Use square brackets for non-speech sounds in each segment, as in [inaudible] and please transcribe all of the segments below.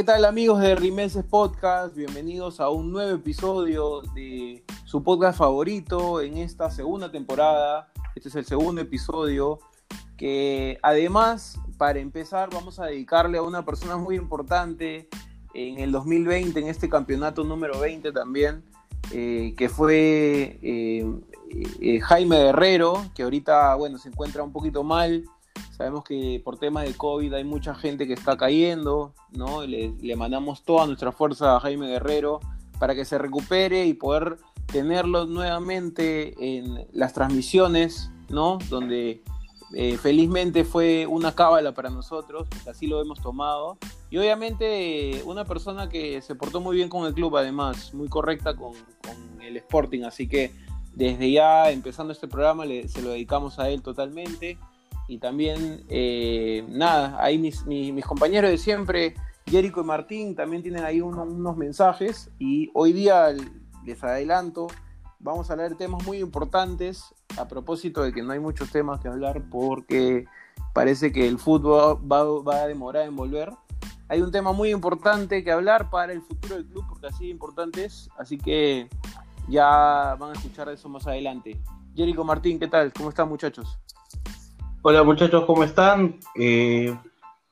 ¿qué tal amigos de Rimeses Podcast? Bienvenidos a un nuevo episodio de su podcast favorito en esta segunda temporada. Este es el segundo episodio que además, para empezar, vamos a dedicarle a una persona muy importante en el 2020, en este campeonato número 20 también, eh, que fue eh, eh, Jaime Guerrero, que ahorita, bueno, se encuentra un poquito mal. Sabemos que por temas de COVID hay mucha gente que está cayendo, ¿no? Le, le mandamos toda nuestra fuerza a Jaime Guerrero para que se recupere y poder tenerlo nuevamente en las transmisiones, ¿no? Donde eh, felizmente fue una cábala para nosotros, así lo hemos tomado. Y obviamente una persona que se portó muy bien con el club, además, muy correcta con, con el Sporting, así que desde ya empezando este programa le, se lo dedicamos a él totalmente. Y también, eh, nada, ahí mis, mis, mis, compañeros de siempre, Jerico y Martín, también tienen ahí uno, unos mensajes. Y hoy día les adelanto, vamos a hablar de temas muy importantes a propósito de que no hay muchos temas que hablar porque parece que el fútbol va, va, a demorar en volver. Hay un tema muy importante que hablar para el futuro del club porque así de importante es, así que ya van a escuchar eso más adelante. Jerico Martín, ¿qué tal? ¿Cómo están muchachos? Hola muchachos, ¿cómo están? Eh,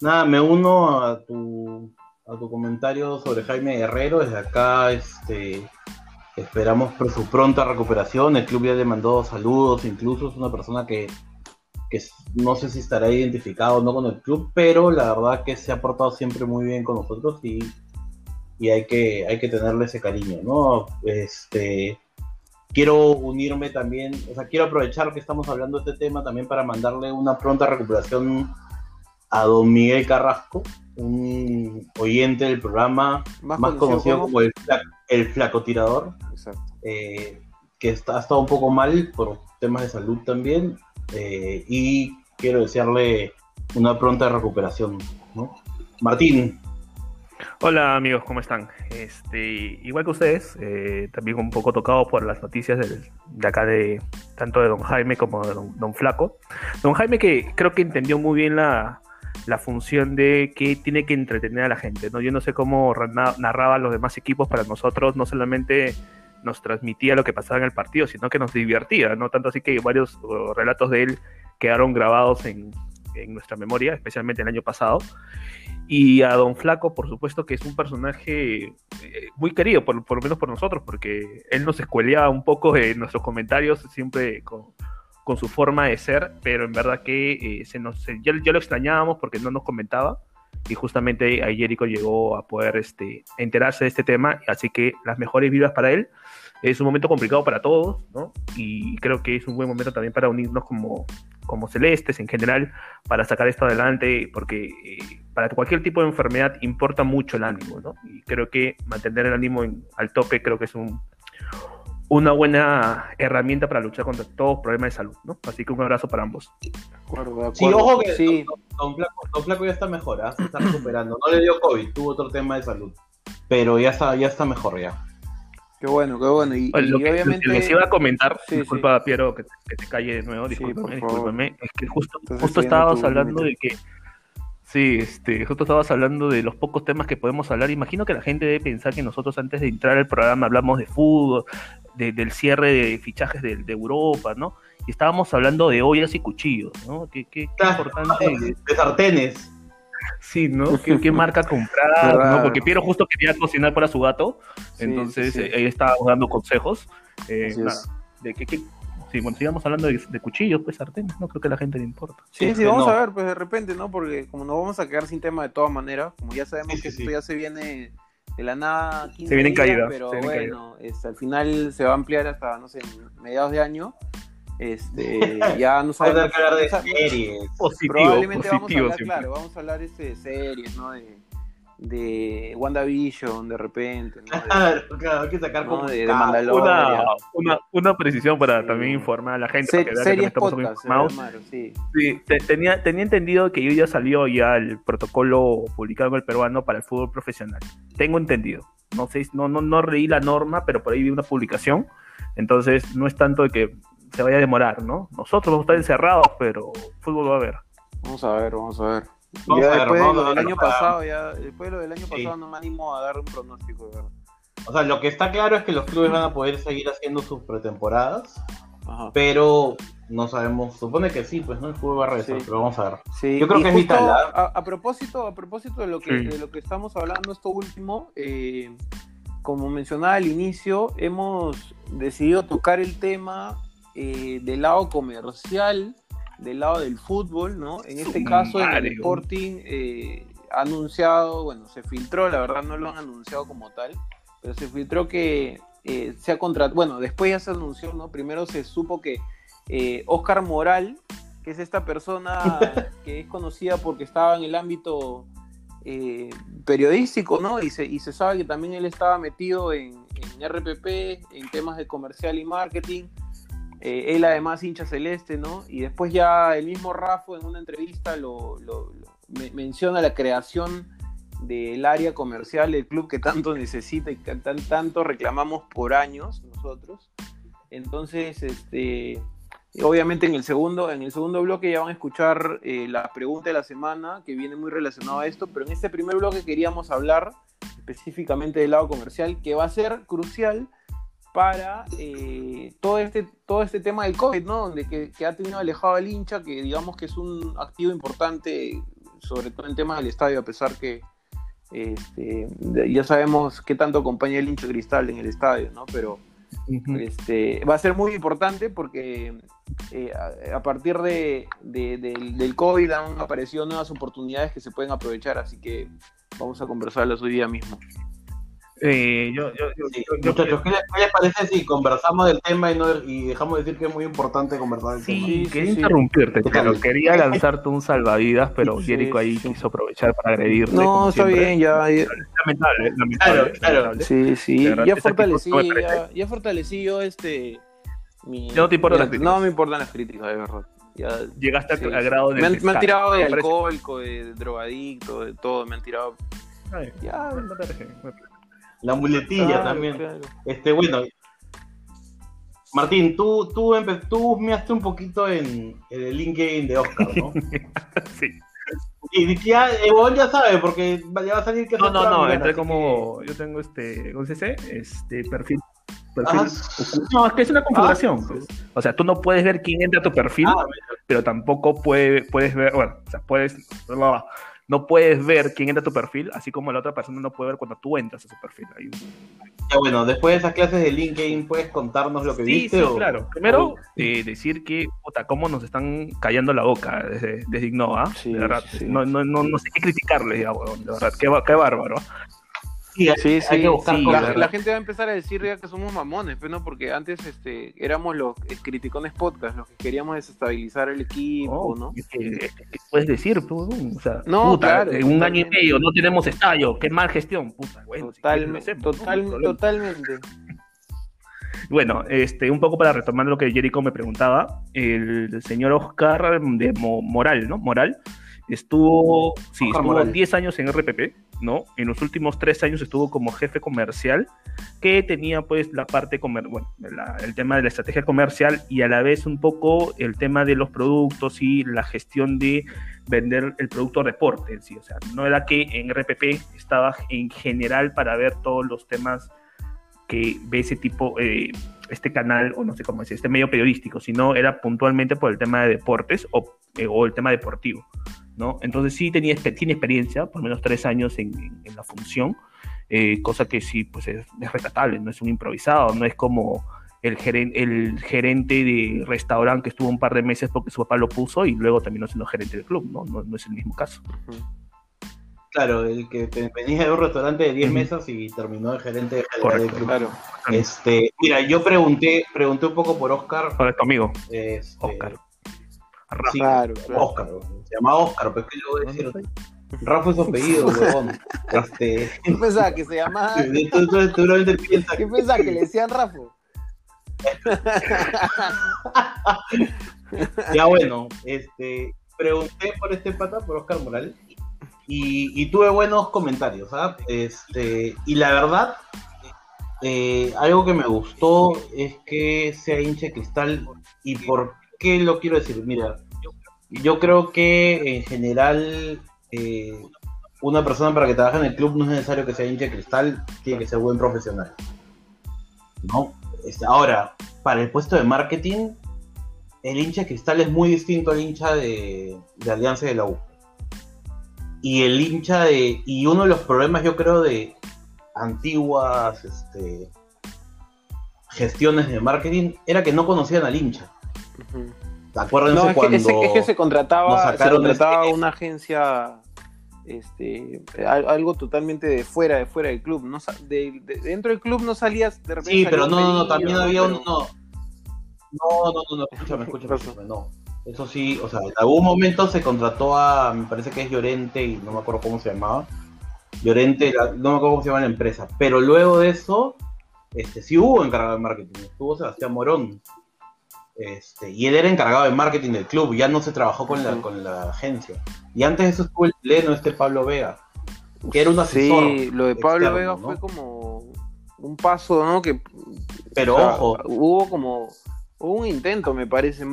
nada, me uno a tu, a tu comentario sobre Jaime Guerrero. Desde acá, este, Esperamos por su pronta recuperación. El club ya le mandó saludos, incluso es una persona que, que no sé si estará identificado o no con el club, pero la verdad que se ha portado siempre muy bien con nosotros y, y hay, que, hay que tenerle ese cariño, ¿no? Este, quiero unirme también, o sea, quiero aprovechar que estamos hablando de este tema también para mandarle una pronta recuperación a don Miguel Carrasco, un oyente del programa más, más conocido como el flaco, el flaco tirador, eh, que está, ha estado un poco mal por temas de salud también, eh, y quiero desearle una pronta recuperación. ¿no? Martín. Hola amigos, ¿cómo están? Este, igual que ustedes, eh, también un poco tocado por las noticias de, de acá de tanto de don Jaime como de don, Flaco. Don Jaime que creo que entendió muy bien la, la función de que tiene que entretener a la gente, ¿no? Yo no sé cómo narraba los demás equipos para nosotros, no solamente nos transmitía lo que pasaba en el partido, sino que nos divertía, ¿no? Tanto así que varios relatos de él quedaron grabados en, en, nuestra memoria, especialmente el año pasado. Y a Don Flaco, por supuesto, que es un personaje eh, muy querido, por, por, lo menos por nosotros, porque él nos escueleaba un poco en nuestros comentarios, siempre con, con su forma de ser, pero en verdad que eh, se nos, ya, ya, lo extrañábamos porque no nos comentaba y justamente a Jericho llegó a poder este, enterarse de este tema, así que las mejores vibras para él. Es un momento complicado para todos, ¿no? Y creo que es un buen momento también para unirnos como, como celestes en general, para sacar esto adelante, porque eh, para cualquier tipo de enfermedad importa mucho el ánimo, ¿no? Y creo que mantener el ánimo en, al tope creo que es un, una buena herramienta para luchar contra todos problemas de salud, ¿no? Así que un abrazo para ambos. De acuerdo, de acuerdo. Sí, ojo que sí. Don, don, Flaco, don, Flaco, ya está mejor, ¿eh? se está recuperando. No le dio COVID, tuvo otro tema de salud, pero ya está, ya está mejor ya. Qué bueno, qué bueno. Y, Oye, lo y que, obviamente... les iba a comentar, sí, disculpa, sí. Piero, que, que, te calle de nuevo, discúlpame, discúlpame, es que justo, justo estábamos hablando de que Sí, este, justo estabas hablando de los pocos temas que podemos hablar. Imagino que la gente debe pensar que nosotros antes de entrar al programa hablamos de fútbol, de, del cierre de fichajes de, de, Europa, ¿no? Y estábamos hablando de ollas y cuchillos, ¿no? Qué, qué, qué importante. De, sartenes. Sí, ¿no? ¿Qué, qué marca comprar? ¿no? Porque Piero justo quería cocinar para su gato, sí, entonces sí, sí. ahí estábamos dando consejos. Eh, nada, de qué, Sí, bueno, sigamos hablando de, de, cuchillos, pues sartenes, no creo que a la gente le importa. Sí, sí, vamos no. a ver, pues de repente, ¿no? Porque como nos vamos a quedar sin tema de todas maneras, como ya sabemos sí, que esto ya se viene de la nada. Se viene en caída. Pero se bueno, este, al final se va a ampliar hasta, no sé, mediados de año. Este, [laughs] ya no sabemos. Vamos a hablar de series. Positivo, probablemente positivo, vamos a hablar, siempre. claro, vamos a hablar este, de series, ¿no? De, de WandaVision de repente. ¿no? Claro, claro, hay que sacar ¿no? como de, de Mandalorian. Una, una, una, precisión para sí. también informar a la gente. Se, que series que podcast, sí. sí te, tenía, tenía entendido que hoy ya salió ya el protocolo publicado en el peruano para el fútbol profesional. Tengo entendido. No sé, no, no, no leí la norma, pero por ahí vi una publicación. Entonces, no es tanto de que se vaya a demorar, ¿no? Nosotros vamos a estar encerrados, pero fútbol va a haber. Vamos a ver, vamos a ver. Vamos ya a ver, después de vamos lo a del año para- pasado, ya, después de lo del año Sí. pasado no me animo a dar un pronóstico, de verdad. O sea, lo que está claro es que los clubes van a poder seguir haciendo sus pretemporadas, Ajá. pero no sabemos, supone que sí, pues no el fútbol va a regresar, Sí. pero vamos a ver. Sí, Yo creo y que es vital, ¿ah? a, a propósito, a propósito de lo que, Sí. de lo que estamos hablando, esto último, eh, como mencionaba al inicio, hemos decidido tocar el tema eh, del lado comercial, del lado del fútbol, ¿no? En este caso, en el Sporting eh, ha anunciado, bueno, se filtró, la verdad no lo han anunciado como tal, pero se filtró que eh, se ha contratado, bueno, después ya se anunció, ¿no? Primero se supo que eh, Oscar Moral, que es esta persona [laughs] que es conocida porque estaba en el ámbito eh, periodístico, ¿no? Y se, y se sabe que también él estaba metido en, en RPP, en temas de comercial y marketing. Eh, él además hincha celeste, ¿no? Y después ya el mismo Rafa en una entrevista lo, lo- lo- me- menciona la creación del área comercial del club que tanto necesita y que tan- tanto reclamamos por años nosotros. Entonces, este, obviamente en el segundo, en el segundo bloque ya van a escuchar eh, la pregunta de la semana que viene muy relacionado a esto, pero en este primer bloque queríamos hablar específicamente del lado comercial que va a ser crucial para eh, todo este todo este tema del COVID, ¿no? Donde que, que ha tenido alejado al hincha, que digamos que es un activo importante, sobre todo en temas del estadio, a pesar que este, ya sabemos qué tanto acompaña el hincha cristal en el estadio, ¿no? Pero este, va a ser muy importante porque eh, a, a partir de, de- del COVID han aparecido nuevas oportunidades que se pueden aprovechar, así que vamos a conversarlas hoy día mismo. Eh, yo, yo, yo- Sí, yo- yo- muchachos, ¿qué les, qué les parece si conversamos del tema y, no, y dejamos de decir que es muy importante conversar del Sí, tema? Sí, quería interrumpirte, ¿Qué pero quería lanzarte un salvavidas, pero Sí, Jericho ahí sí. quiso aprovechar para agredirte. No, está siempre. bien, ya, Lamentable, lamentable. Claro, claro. lamentable. sí, sí, ya fortalecí, me ya, ya fortalecí yo este mi, no te importan las críticas. No me importan las críticas, de verdad. Ya, Llegaste sí, al grado de. me, han, me tirado de Me alcohólico, de drogadicto, de todo, me han tirado. Ay, Ya, no te parece. La muletilla claro, también. claro. Este, bueno, Martín, tú, tú, tú husmeaste un poquito en, en el LinkedIn de Oscar, ¿no? [laughs] Sí. y ya, eh, vos ya sabe, porque va- ya va a salir que No, no, no, entré como. Yo tengo este. ¿Cómo se dice? Este perfil. Ah. No, es que es una configuración. pues. O sea, tú no puedes ver quién entra a tu perfil, Ah, pero tampoco puede, puedes ver. Bueno, o sea, puedes. No puedes ver quién entra a tu perfil, así como la otra persona no puede ver cuando tú entras a su perfil. Un- ya bueno, después de esas clases de LinkedIn, ¿puedes contarnos lo que Sí, viste? sí, o- claro. Primero, eh, decir que, puta, cómo nos están callando la boca desde, desde Innova, Sí, de verdad. sí. No, no, no, no sé qué criticarles, ya, weón, de verdad. Qué, qué bárbaro. Sí, hay, Sí, hay sí, que buscar sí, cosas. La, gente va a empezar a decir ya que somos mamones, pues, ¿no? Porque antes este, éramos los criticones podcast, los que queríamos desestabilizar el equipo, ¿no? Es que- ¿Qué puedes decir, pues? O sea, No, puta, claro, en un año y medio no tenemos estadio, qué mal gestión, puta, bueno, si quieres lo Total, ¿no? No totalmente. Bueno, este, un poco para retomar lo que Jericho me preguntaba, el señor Oscar de Mo- Moral, ¿no? Moral, estuvo, sí, Oscar estuvo Moral. 10 años en RPP, ¿no? En los últimos 3 años estuvo como jefe comercial, que tenía pues la parte, comer bueno, la- el tema de la estrategia comercial y a la vez un poco el tema de los productos y la gestión de vender el producto reporte en sí, o sea, no era que en RPP estaba en general para ver todos los temas que ve ese tipo, eh, este canal, o no sé cómo decir, este medio periodístico, sino era puntualmente por el tema de deportes o, eh, o el tema deportivo, ¿no? Entonces sí tenía, tiene experiencia, por menos tres años en, en- en la función, eh, cosa que sí, pues es, es rescatable, no es un improvisado, no es como el, geren- el gerente de restaurante que estuvo un par de meses porque su papá lo puso y luego terminó siendo gerente del club, ¿no? No, no es el mismo caso. Claro, el que venía de un restaurante de 10 Ujú. mesas y terminó de gerente de Correcto. del club. Claro. Este, mira, yo pregunté, pregunté un poco por Oscar. Ahora tu amigo, Este, Oscar. Rafa. Sí, Claro, claro. Oscar, se llama Oscar, pero ¿qué le voy a decir? Rafa es su apellido, [laughs] huevón. Este, ¿Qué pensaba que se llamaba? [laughs] tú, ¿Qué pensaba que le decían Rafa? [laughs] Ya bueno, este, pregunté por este pata, por Oscar Morales, y, y tuve buenos comentarios, ¿ah? Este, y la verdad, eh, algo que me gustó es que sea hincha de cristal, y por qué lo quiero decir, mira, yo creo que en general eh, una persona para que trabaje en el club no es necesario que sea hincha de cristal, tiene que ser buen profesional. ¿No? Este, ahora, para el puesto de marketing, el hincha cristal es muy distinto al hincha de, de Alianza de la U. Y el hincha de. Y uno de los problemas, yo creo, de antiguas este, gestiones de marketing era que no conocían al hincha. Ujú. Acuérdense No, es cuando es que- es que se contrataba, se contrataba este- una agencia, este, al- algo totalmente de fuera, de fuera del club. No, de, de- dentro del club no salías de repente. Sí, pero un no, no, no, pedido, también había un. Pero- No, no, no, no, no, escúchame, [laughs] escúchame, escúchame, no. Eso sí, o sea, en algún momento se contrató a, me parece que es Llorente y no me acuerdo cómo se llamaba. Llorente, la- no me acuerdo cómo se llama la empresa. Pero luego de eso, este, sí hubo encargado de marketing, estuvo Sebastián Morón. Este, y él era encargado de marketing del club, ya no se trabajó con la, con la agencia. Y antes de eso estuvo el chileno, este Pablo Vega, que era un asesor. Sí, lo de Pablo externo, Vega ¿no? fue como un paso, ¿no? Que, Pero o sea, ojo, hubo como hubo un intento, me parece,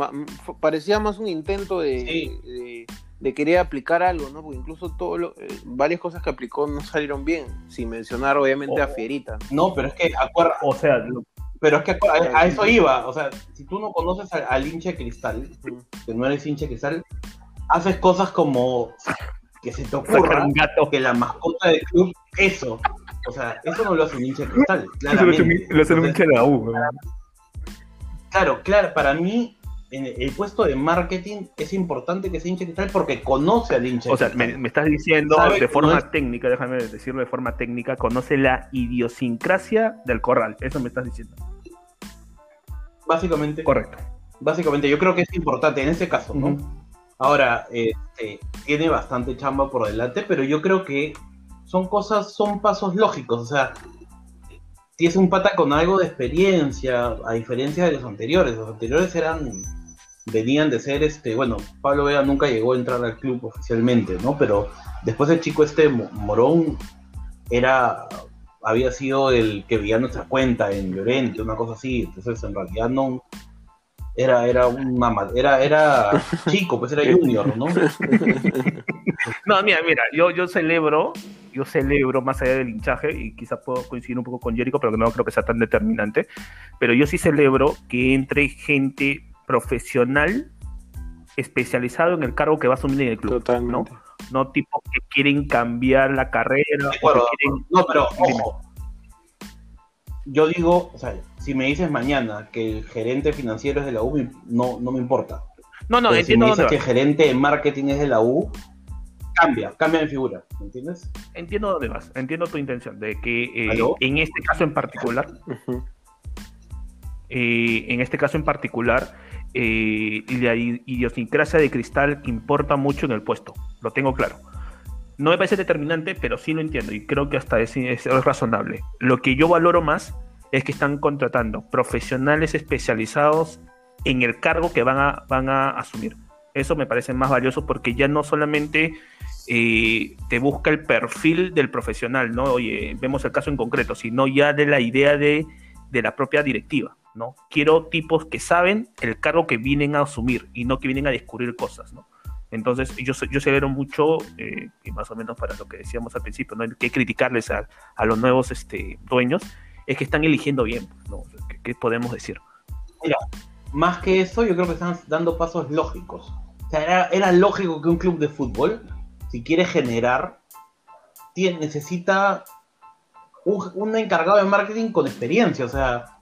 parecía más un intento de, Sí. de, de querer aplicar algo, ¿no? Porque incluso todo lo- eh, varias cosas que aplicó no salieron bien, sin mencionar obviamente a. Fierita. no, pero es que acuerda, O sea, lo- Pero es que a, a eso iba, o sea, si tú no conoces al, al hincha de cristal, que no eres hincha de cristal, haces cosas como que se te ocurra un gato. que la mascota del club, eso, o sea, eso no lo hace un hincha de cristal, [laughs] claramente. lo hace un hincha de la U. Claro, claro, para mí en el puesto de marketing es importante que sea hincha de cristal porque conoce al hincha O sea, me, me estás diciendo de forma es- técnica, déjame decirlo de forma técnica, conoce la idiosincrasia del corral. Eso me estás diciendo. Básicamente, Correcto. básicamente, yo creo que es importante en ese caso, ¿no? Ahora, este, tiene bastante chamba por delante, pero yo creo que son cosas, son pasos lógicos. O sea, si es un pata con algo de experiencia, a diferencia de los anteriores. Los anteriores eran, venían de ser, este, bueno, Pablo Vega nunca llegó a entrar al club oficialmente, ¿no? Pero después el chico este, Mo- Morón, era, había sido el que veía nuestra cuenta en Llorente, una cosa así. Entonces, en realidad no, era, era una ma- era, era [laughs] chico, pues era junior, ¿no? [laughs] No, mira, mira, yo, yo celebro, yo celebro más allá del hinchaje, y quizás puedo coincidir un poco con Jericho, pero no creo que sea tan determinante, pero yo sí celebro que entre gente profesional especializado en el cargo que va a asumir en el club, Totalmente. ¿no? No tipos que quieren cambiar la carrera De o que acuerdo, quieren... No, pero ojo. Yo digo, o sea, si me dices mañana que el gerente financiero es de la U, no, no me importa. No, no, Pero si entiendo me dónde dices que el gerente de marketing es de la U, cambia, cambia mi figura, ¿me entiendes? Entiendo dónde vas. Entiendo tu intención de que eh, en este caso en particular, eh, en este caso en particular, eh, la i- idiosincrasia de Cristal importa mucho en el puesto. Lo tengo claro. No me parece determinante, pero sí lo entiendo y creo que hasta es, es- es razonable. Lo que yo valoro más es que están contratando profesionales especializados en el cargo que van a, van a asumir. Eso me parece más valioso porque ya no solamente eh, te busca el perfil del profesional, ¿no? Oye, vemos el caso en concreto, sino ya de la idea de, de la propia directiva, ¿no? Quiero tipos que saben el cargo que vienen a asumir y no que vienen a descubrir cosas, ¿no? Entonces, yo, yo celebro mucho, eh, y más o menos para lo que decíamos al principio, ¿no? Hay que criticarles a, a los nuevos este, dueños, es que están eligiendo bien, ¿no? ¿Qué, podemos decir? Más que eso, yo creo que están dando pasos lógicos. O sea, era, era lógico que un club de fútbol, si quiere generar, tiene, necesita un, un encargado de marketing con experiencia. O sea,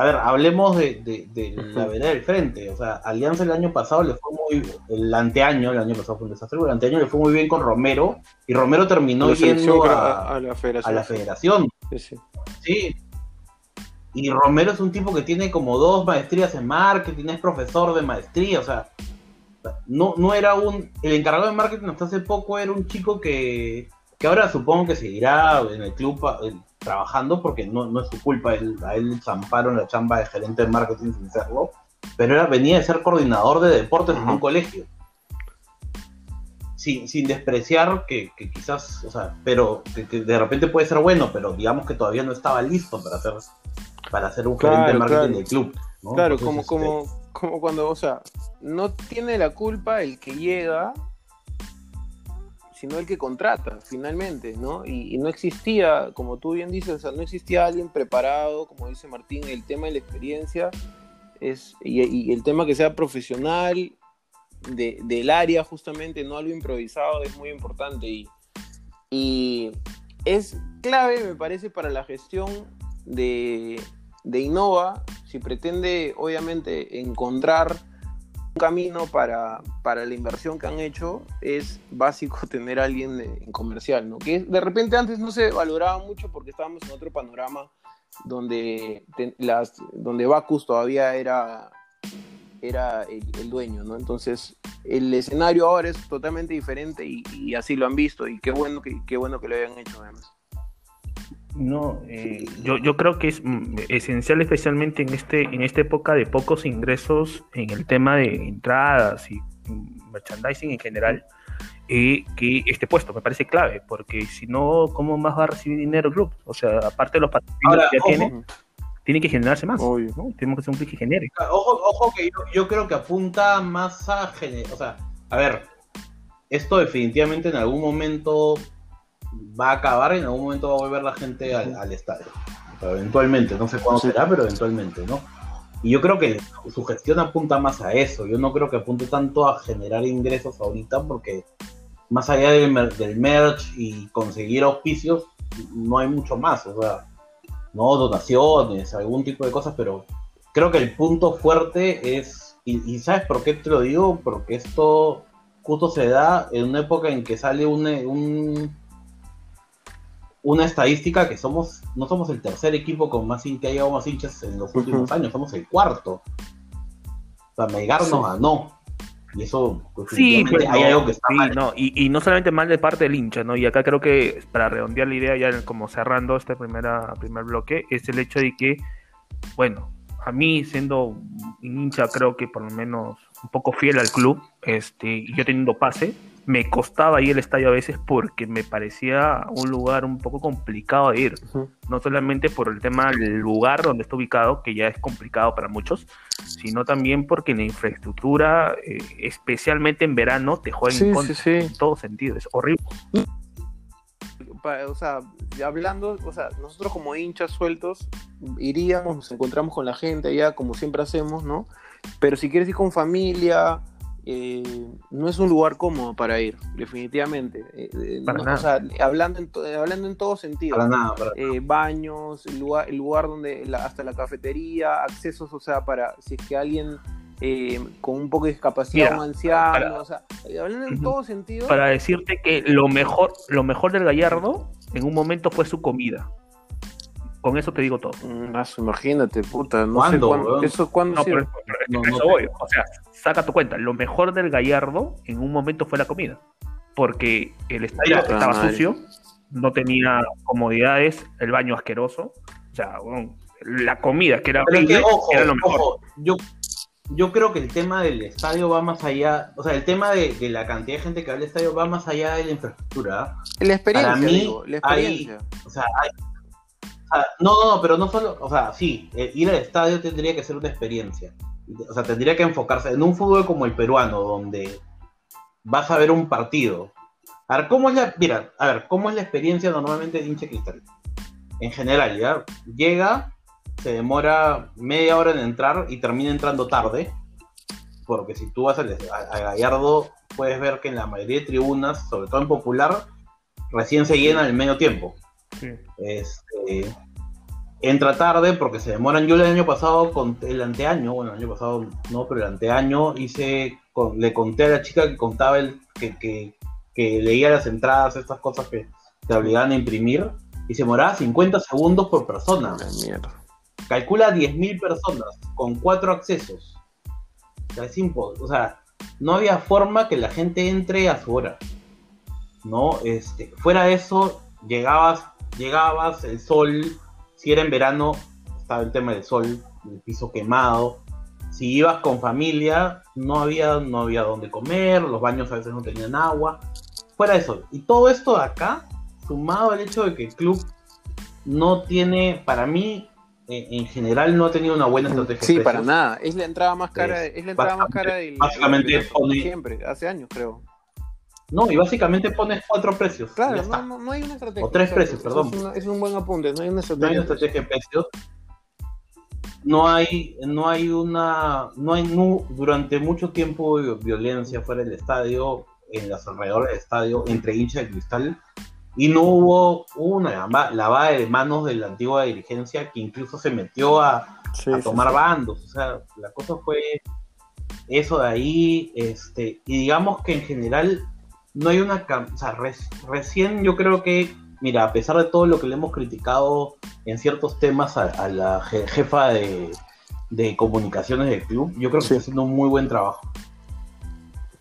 a ver, hablemos de, de- de la vereda del frente. O sea, Alianza el año pasado le fue muy. El anteaño, el año pasado fue un desastre, pero el anteaño le fue muy bien con Romero. Y Romero terminó yendo a, a, la federación. a la federación. Sí, sí. Sí. Y Romero es un tipo que tiene como dos maestrías en marketing, es profesor de maestría, o sea, no, no era un... El encargado de marketing hasta hace poco era un chico que, que ahora supongo que seguirá en el club trabajando porque no, no es su culpa, él, a él le zamparon la chamba de gerente de marketing sin serlo, pero era, venía de ser coordinador de deportes en un colegio. Sin, sin despreciar que, que quizás, o sea, pero que, que de repente puede ser bueno, pero digamos que todavía no estaba listo para ser, para ser un gerente de marketing claro. del club. ¿no? Claro, Entonces, como, este, como, como cuando, o sea, no tiene la culpa el que llega sino el que contrata finalmente, ¿no? Y, no existía, como tú bien dices, no existía alguien preparado, como dice Martín, el tema de la experiencia es, y, el tema que sea profesional del área justamente, no algo improvisado, es muy importante y, y es clave, me parece, para la gestión de, de Innova, si pretende obviamente encontrar un camino para, para la inversión que han hecho, es básico [laughs] tener a alguien en comercial, ¿no? Que de repente antes no se valoraba mucho porque estábamos en otro panorama donde, las, donde Bacus todavía era, era el, dueño, ¿no? Entonces, el escenario ahora es totalmente diferente y, así lo han visto y qué bueno que, qué bueno que lo hayan hecho además. No, eh, yo, yo creo que es mm, esencial especialmente en este en esta época de pocos ingresos en el tema de entradas y merchandising en general eh, que este puesto me parece clave porque si no cómo más va a recibir dinero el club o sea aparte de los patrocinios que ya tiene tiene que generarse más ¿no? tenemos que ser un club que genere. Ojo ojo que yo, creo que apunta más a generar o sea a ver esto definitivamente en algún momento va a acabar y en algún momento va a volver la gente al, estadio. eventualmente, no sé cuándo será, pero eventualmente, ¿no? Y yo creo que su gestión apunta más a eso. Yo no creo que apunte tanto a generar ingresos ahorita, porque más allá del, del merch y conseguir auspicios, no hay mucho más. O sea, no donaciones, algún tipo de cosas, pero creo que el punto fuerte es. Y, y ¿sabes por qué te lo digo? Porque esto justo se da en una época en que sale un, un una estadística que somos, no somos el tercer equipo con más que ha llegado más hinchas en los últimos años, somos el cuarto. O sea, Melgar nos ganó. Y eso, sí, hay algo que está No, y, no solamente mal de parte del hincha, ¿no? Y acá creo que para redondear la idea, ya como cerrando este primera, primer bloque, es el hecho de que, bueno, a mí siendo un hincha creo que por lo menos un poco fiel al club, este, y yo teniendo pase, me costaba ir al estadio a veces porque me parecía un lugar un poco complicado de ir. No solamente por el tema del lugar donde está ubicado, que ya es complicado para muchos, sino también porque la infraestructura, eh, especialmente en verano, te juega en contra en todo sentido. Es horrible. O sea, hablando, o sea, nosotros como hinchas sueltos iríamos, nos encontramos con la gente allá, como siempre hacemos, ¿no? Pero si quieres ir con familia, eh, no es un lugar cómodo para ir, definitivamente. Eh, eh, hablando, en hablando en todo sentido. baños, el lugar, el lugar donde hasta la cafetería, accesos, o sea, para si es que alguien con un poco de discapacidad, un anciano, o sea, hablando en todo sentido. Para decirte que lo mejor, lo mejor del Gallardo en un momento fue su comida. Con eso te digo todo. Mm, imagínate, puta. No sé cuándo, ¿Eso cuándo no, no, voy. O sea, saca tu cuenta. Lo mejor del Gallardo en un momento fue la comida. Porque el estadio estaba sucio, no tenía comodidades, el baño asqueroso. O sea, la comida que era horrible era lo mejor. yo, yo creo que el tema del estadio va más allá, o sea, el tema de, la cantidad de gente que va al estadio va más allá de la infraestructura. La experiencia, Para mí, la experiencia. o sea, hay, no, no, no, pero no solo, o sea, sí, eh, ir al estadio tendría que ser una experiencia. O sea, tendría que enfocarse en un fútbol como el peruano, donde vas a ver un partido. A ver, ¿cómo es la, mira, a ver, ¿cómo es la experiencia normalmente de hincha cristal? En general, ya, llega, se demora media hora en entrar y termina entrando tarde, porque si tú vas a, a Gallardo, puedes ver que en la mayoría de tribunas, sobre todo en popular, recién se llena el medio tiempo. Este, entra tarde porque se demoran. Yo el año pasado, con el anteaño, bueno, el año pasado no, pero el anteaño hice, le conté a la chica que contaba el, que, leía las entradas, estas cosas que te obligaban a imprimir, y se demoraba 50 segundos por persona. Calcula 10.000 personas con cuatro accesos. O sea, es O sea, no había forma que la gente entre a su hora. ¿No? Este, fuera de eso, llegabas llegabas, el sol, si era en verano, estaba el tema del sol, el piso quemado. Si ibas con familia, no había, no había dónde comer, los baños a veces no tenían agua. Fuera eso. Y todo esto de acá, sumado al hecho de que el club no tiene, para mí, eh, en general no ha tenido una buena estrategia. Sí, para nada. Es la entrada más cara, es, la entrada más cara del, básicamente siempre, hace años creo. No, y básicamente pones cuatro precios. Claro, no, no, no, hay una estrategia. O tres precios, perdón. Es, es, un buen apunte, no hay una estrategia. No hay una estrategia de precios. No hay, no hay una, no hay durante mucho tiempo violencia fuera del estadio, en las alrededores del estadio, entre hinchas de cristal, y no hubo una lavada de manos de la antigua dirigencia que incluso se metió a, a tomar bandos. O sea, la cosa fue eso de ahí, este, y digamos que en general no hay una... O sea, recién yo creo que, mira, a pesar de todo lo que le hemos criticado en ciertos temas a, la jefa de, comunicaciones del club, yo creo que está haciendo un muy buen trabajo.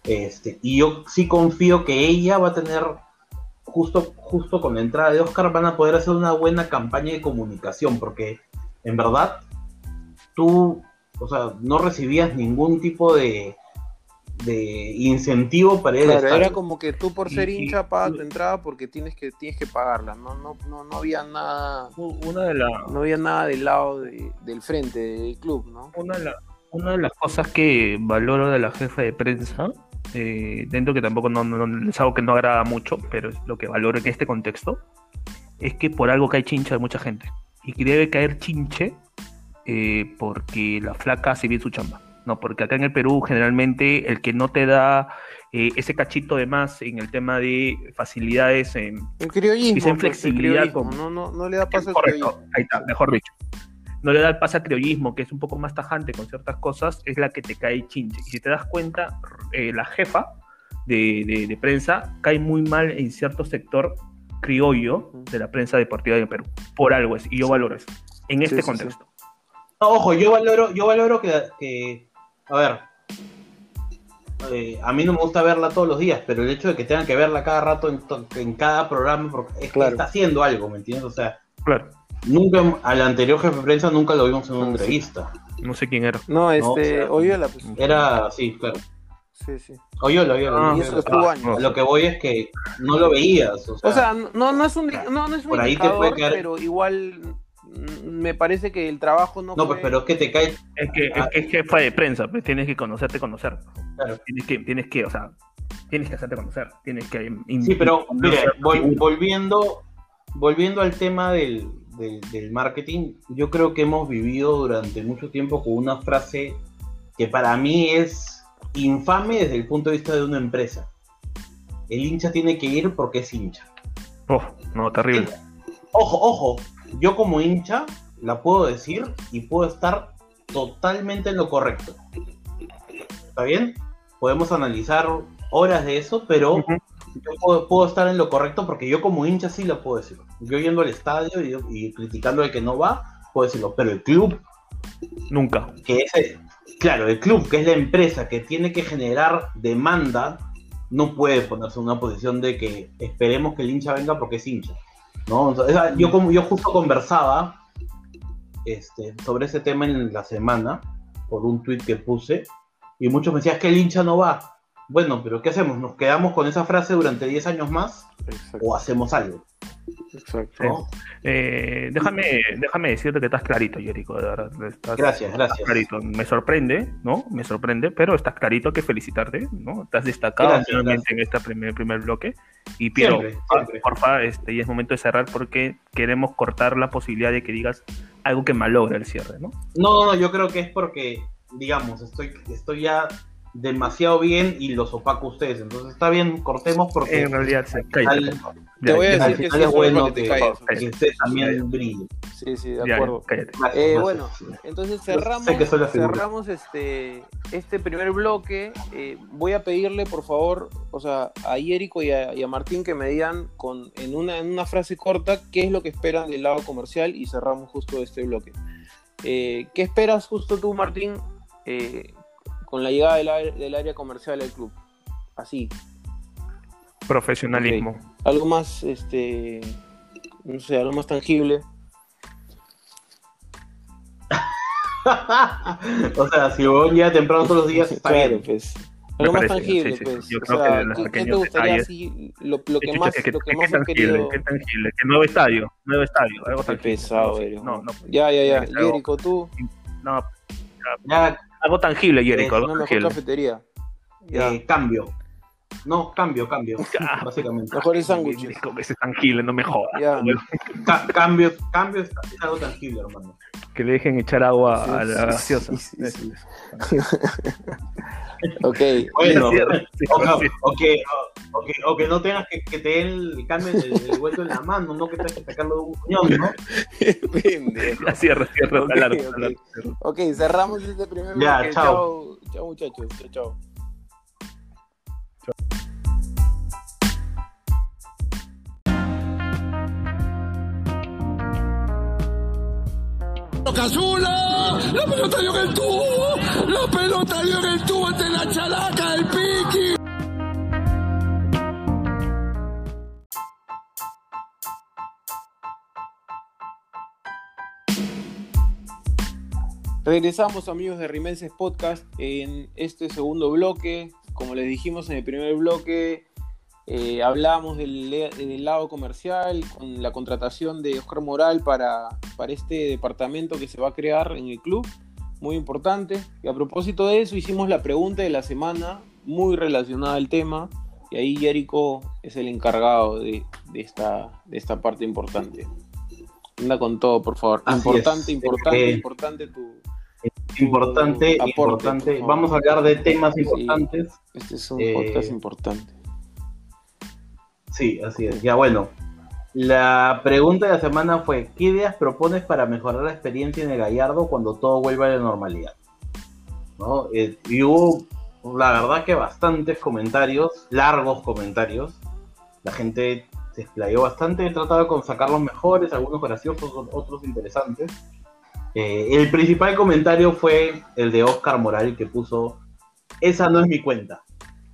Este, y yo sí confío que ella va a tener, justo, justo con la entrada de Oscar, van a poder hacer una buena campaña de comunicación, porque en verdad tú o sea, no recibías ningún tipo de, de incentivo para ir claro, era como que tú por ser hincha pagas tu entrada porque tienes que tienes que pagarla no no no, no había nada una de la... no había nada del lado del frente del club no una de, una de las cosas que valoro de la jefa de prensa eh, dentro que tampoco no, no, es algo que no agrada mucho pero es lo que valoro en este contexto es que por algo cae chincha de mucha gente y que debe caer chinche eh, porque la flaca hace bien su chamba. No, porque acá en el Perú generalmente el que no te da eh, ese cachito de más en el tema de facilidades en, el criollismo, en flexibilidad. no, no, no, le da paso al Correcto, ahí está, mejor dicho. No le da el paso al criollismo, que es un poco más tajante con ciertas cosas, es la que te cae chinche. Y si te das cuenta, eh, la jefa de, de, prensa cae muy mal en cierto sector criollo de la prensa deportiva de Perú. Por algo es, y yo valoro eso, en este contexto ojo, yo valoro, yo valoro que, a ver, eh, a mí no me gusta verla todos los días, pero el hecho de que tengan que verla cada rato en, cada programa es que está haciendo algo, ¿me entiendes? O sea, claro. nunca, al anterior jefe de prensa nunca lo vimos en una entrevista. No sé quién era. No, este, Oyola. Pues. Era, sí, claro. Sí, sí. Oyola, Oyola. Ah, Lo que voy es que no lo veías. O sea, no, no es un, no, no es un por ahí te puede quedar... pero igual me parece que el trabajo no. No, pues, pero es que te cae. Es que, es que es jefa de prensa, pues tienes que conocerte, conocer. Claro. Tienes que, tienes que, o sea, tienes que hacerte conocer. Tienes que. Sí, pero mire, volviendo, volviendo al tema del, del, marketing, yo creo que hemos vivido durante mucho tiempo con una frase que para mí es infame desde el punto de vista de una empresa. El hincha tiene que ir porque es hincha. Oh, no, terrible. Ojo, ojo, yo como hincha la puedo decir y puedo estar totalmente en lo correcto. ¿Está bien? Podemos analizar horas de eso, pero yo puedo, estar en lo correcto porque yo como hincha sí lo puedo decir. Yo yendo al estadio y, criticando al que no va, puedo decirlo, pero el club... Nunca. Que es claro, el club, que es la empresa que tiene que generar demanda, no puede ponerse en una posición de que esperemos que el hincha venga porque es hincha yo, como, yo justo conversaba este, sobre ese tema en la semana, por un tweet que puse, y muchos me decían que el hincha no va. Bueno, pero ¿qué hacemos? ¿Nos quedamos con esa frase durante 10 años más? ¿O hacemos algo? Exacto. Eh, déjame, déjame decirte que estás clarito, Jerico, gracias, gracias. clarito. Me sorprende, ¿no? Me sorprende, pero estás clarito que felicitarte, ¿no? Estás destacado en este primer, primer bloque. Y pido, porfa, este, y es momento de cerrar porque queremos cortar la posibilidad de que digas algo que malogra el cierre, ¿no? No, no, yo creo que es porque, digamos, estoy, estoy ya demasiado bien y los opaco ustedes. Entonces está bien, cortemos porque en realidad se te voy a decir que es bueno que, que, usted también brille. Sí, sí, de acuerdo. Eh, bueno, entonces cerramos, cerramos este, este primer bloque. Eh, voy a pedirle, por favor, o sea, a Iérico y a, Martín que me digan con, en, una, en una frase corta qué es lo que esperan del lado comercial y cerramos justo este bloque. Eh, ¿Qué esperas justo tú, Martín, con la llegada del, área comercial del club? Así, Profesionalismo. Algo más, este, no sé, algo más tangible. [laughs] o sea, si vos ya temprano todos los días, está bien. Pues. Algo más tangible, pues. Yo creo que ¿qué, ¿qué te gustaría así? Lo, lo que más, lo que más tangible, querido... ¿Qué tangible? Que nuevo estadio, nuevo estadio. Algo qué pesado, no, no, Ya, ya, ya. Jerico, tú. No, ya, algo tangible, Jerico. Una mejor cafetería. Eh, cambio No, cambio, cambio, [laughs] básicamente. Mejores sándwiches. Ese tangible, no me jodas. Ya. Ca- cambio, cambio es, es algo tangible, hermano. Que le dejen echar agua Sí, a la sí, gaseosa. sí, sí. [laughs] Ok, Bueno, [laughs] Sí, o, no, sí. O que, o, que, no tengas que, que te den el cambio el, el vuelto en la mano, no que tengas que sacarlo de un puñón, ¿no? [laughs] Ya cierra, cierra, Ok, alarma, ok. alarma, cierra. Ok, cerramos este primer Ya, bloque. chao. Chao, chao muchachos. Chao, chao. Cazula, la pelota dio en el tubo, la pelota dio en el tubo ante la chalaca del Piqui. Regresamos amigos de Rimenses Podcast en este segundo bloque. Como les dijimos en el primer bloque, eh, hablamos del, lado comercial con la contratación de Oscar Moral para, para este departamento que se va a crear en el club. Muy importante. Y a propósito de eso, hicimos la pregunta de la semana, muy relacionada al tema. Y ahí Jerico es el encargado de, de esta, de esta parte importante. Anda con todo, por favor. Así importante, es. importante, Eh, importante tu, Importante, Aporte, importante. Vamos a hablar de temas Sí. importantes. Este es un Eh, podcast importante. Sí, así es. Ya bueno. La pregunta de la semana fue, ¿qué ideas propones para mejorar la experiencia en el Gallardo cuando todo vuelva a la normalidad? ¿No? Eh, y hubo, la verdad que bastantes comentarios, largos comentarios. La gente se explayó bastante, he tratado con sacar los mejores, algunos graciosos, otros interesantes. Eh, el principal comentario fue el de Oscar Moral que puso, esa no es mi cuenta.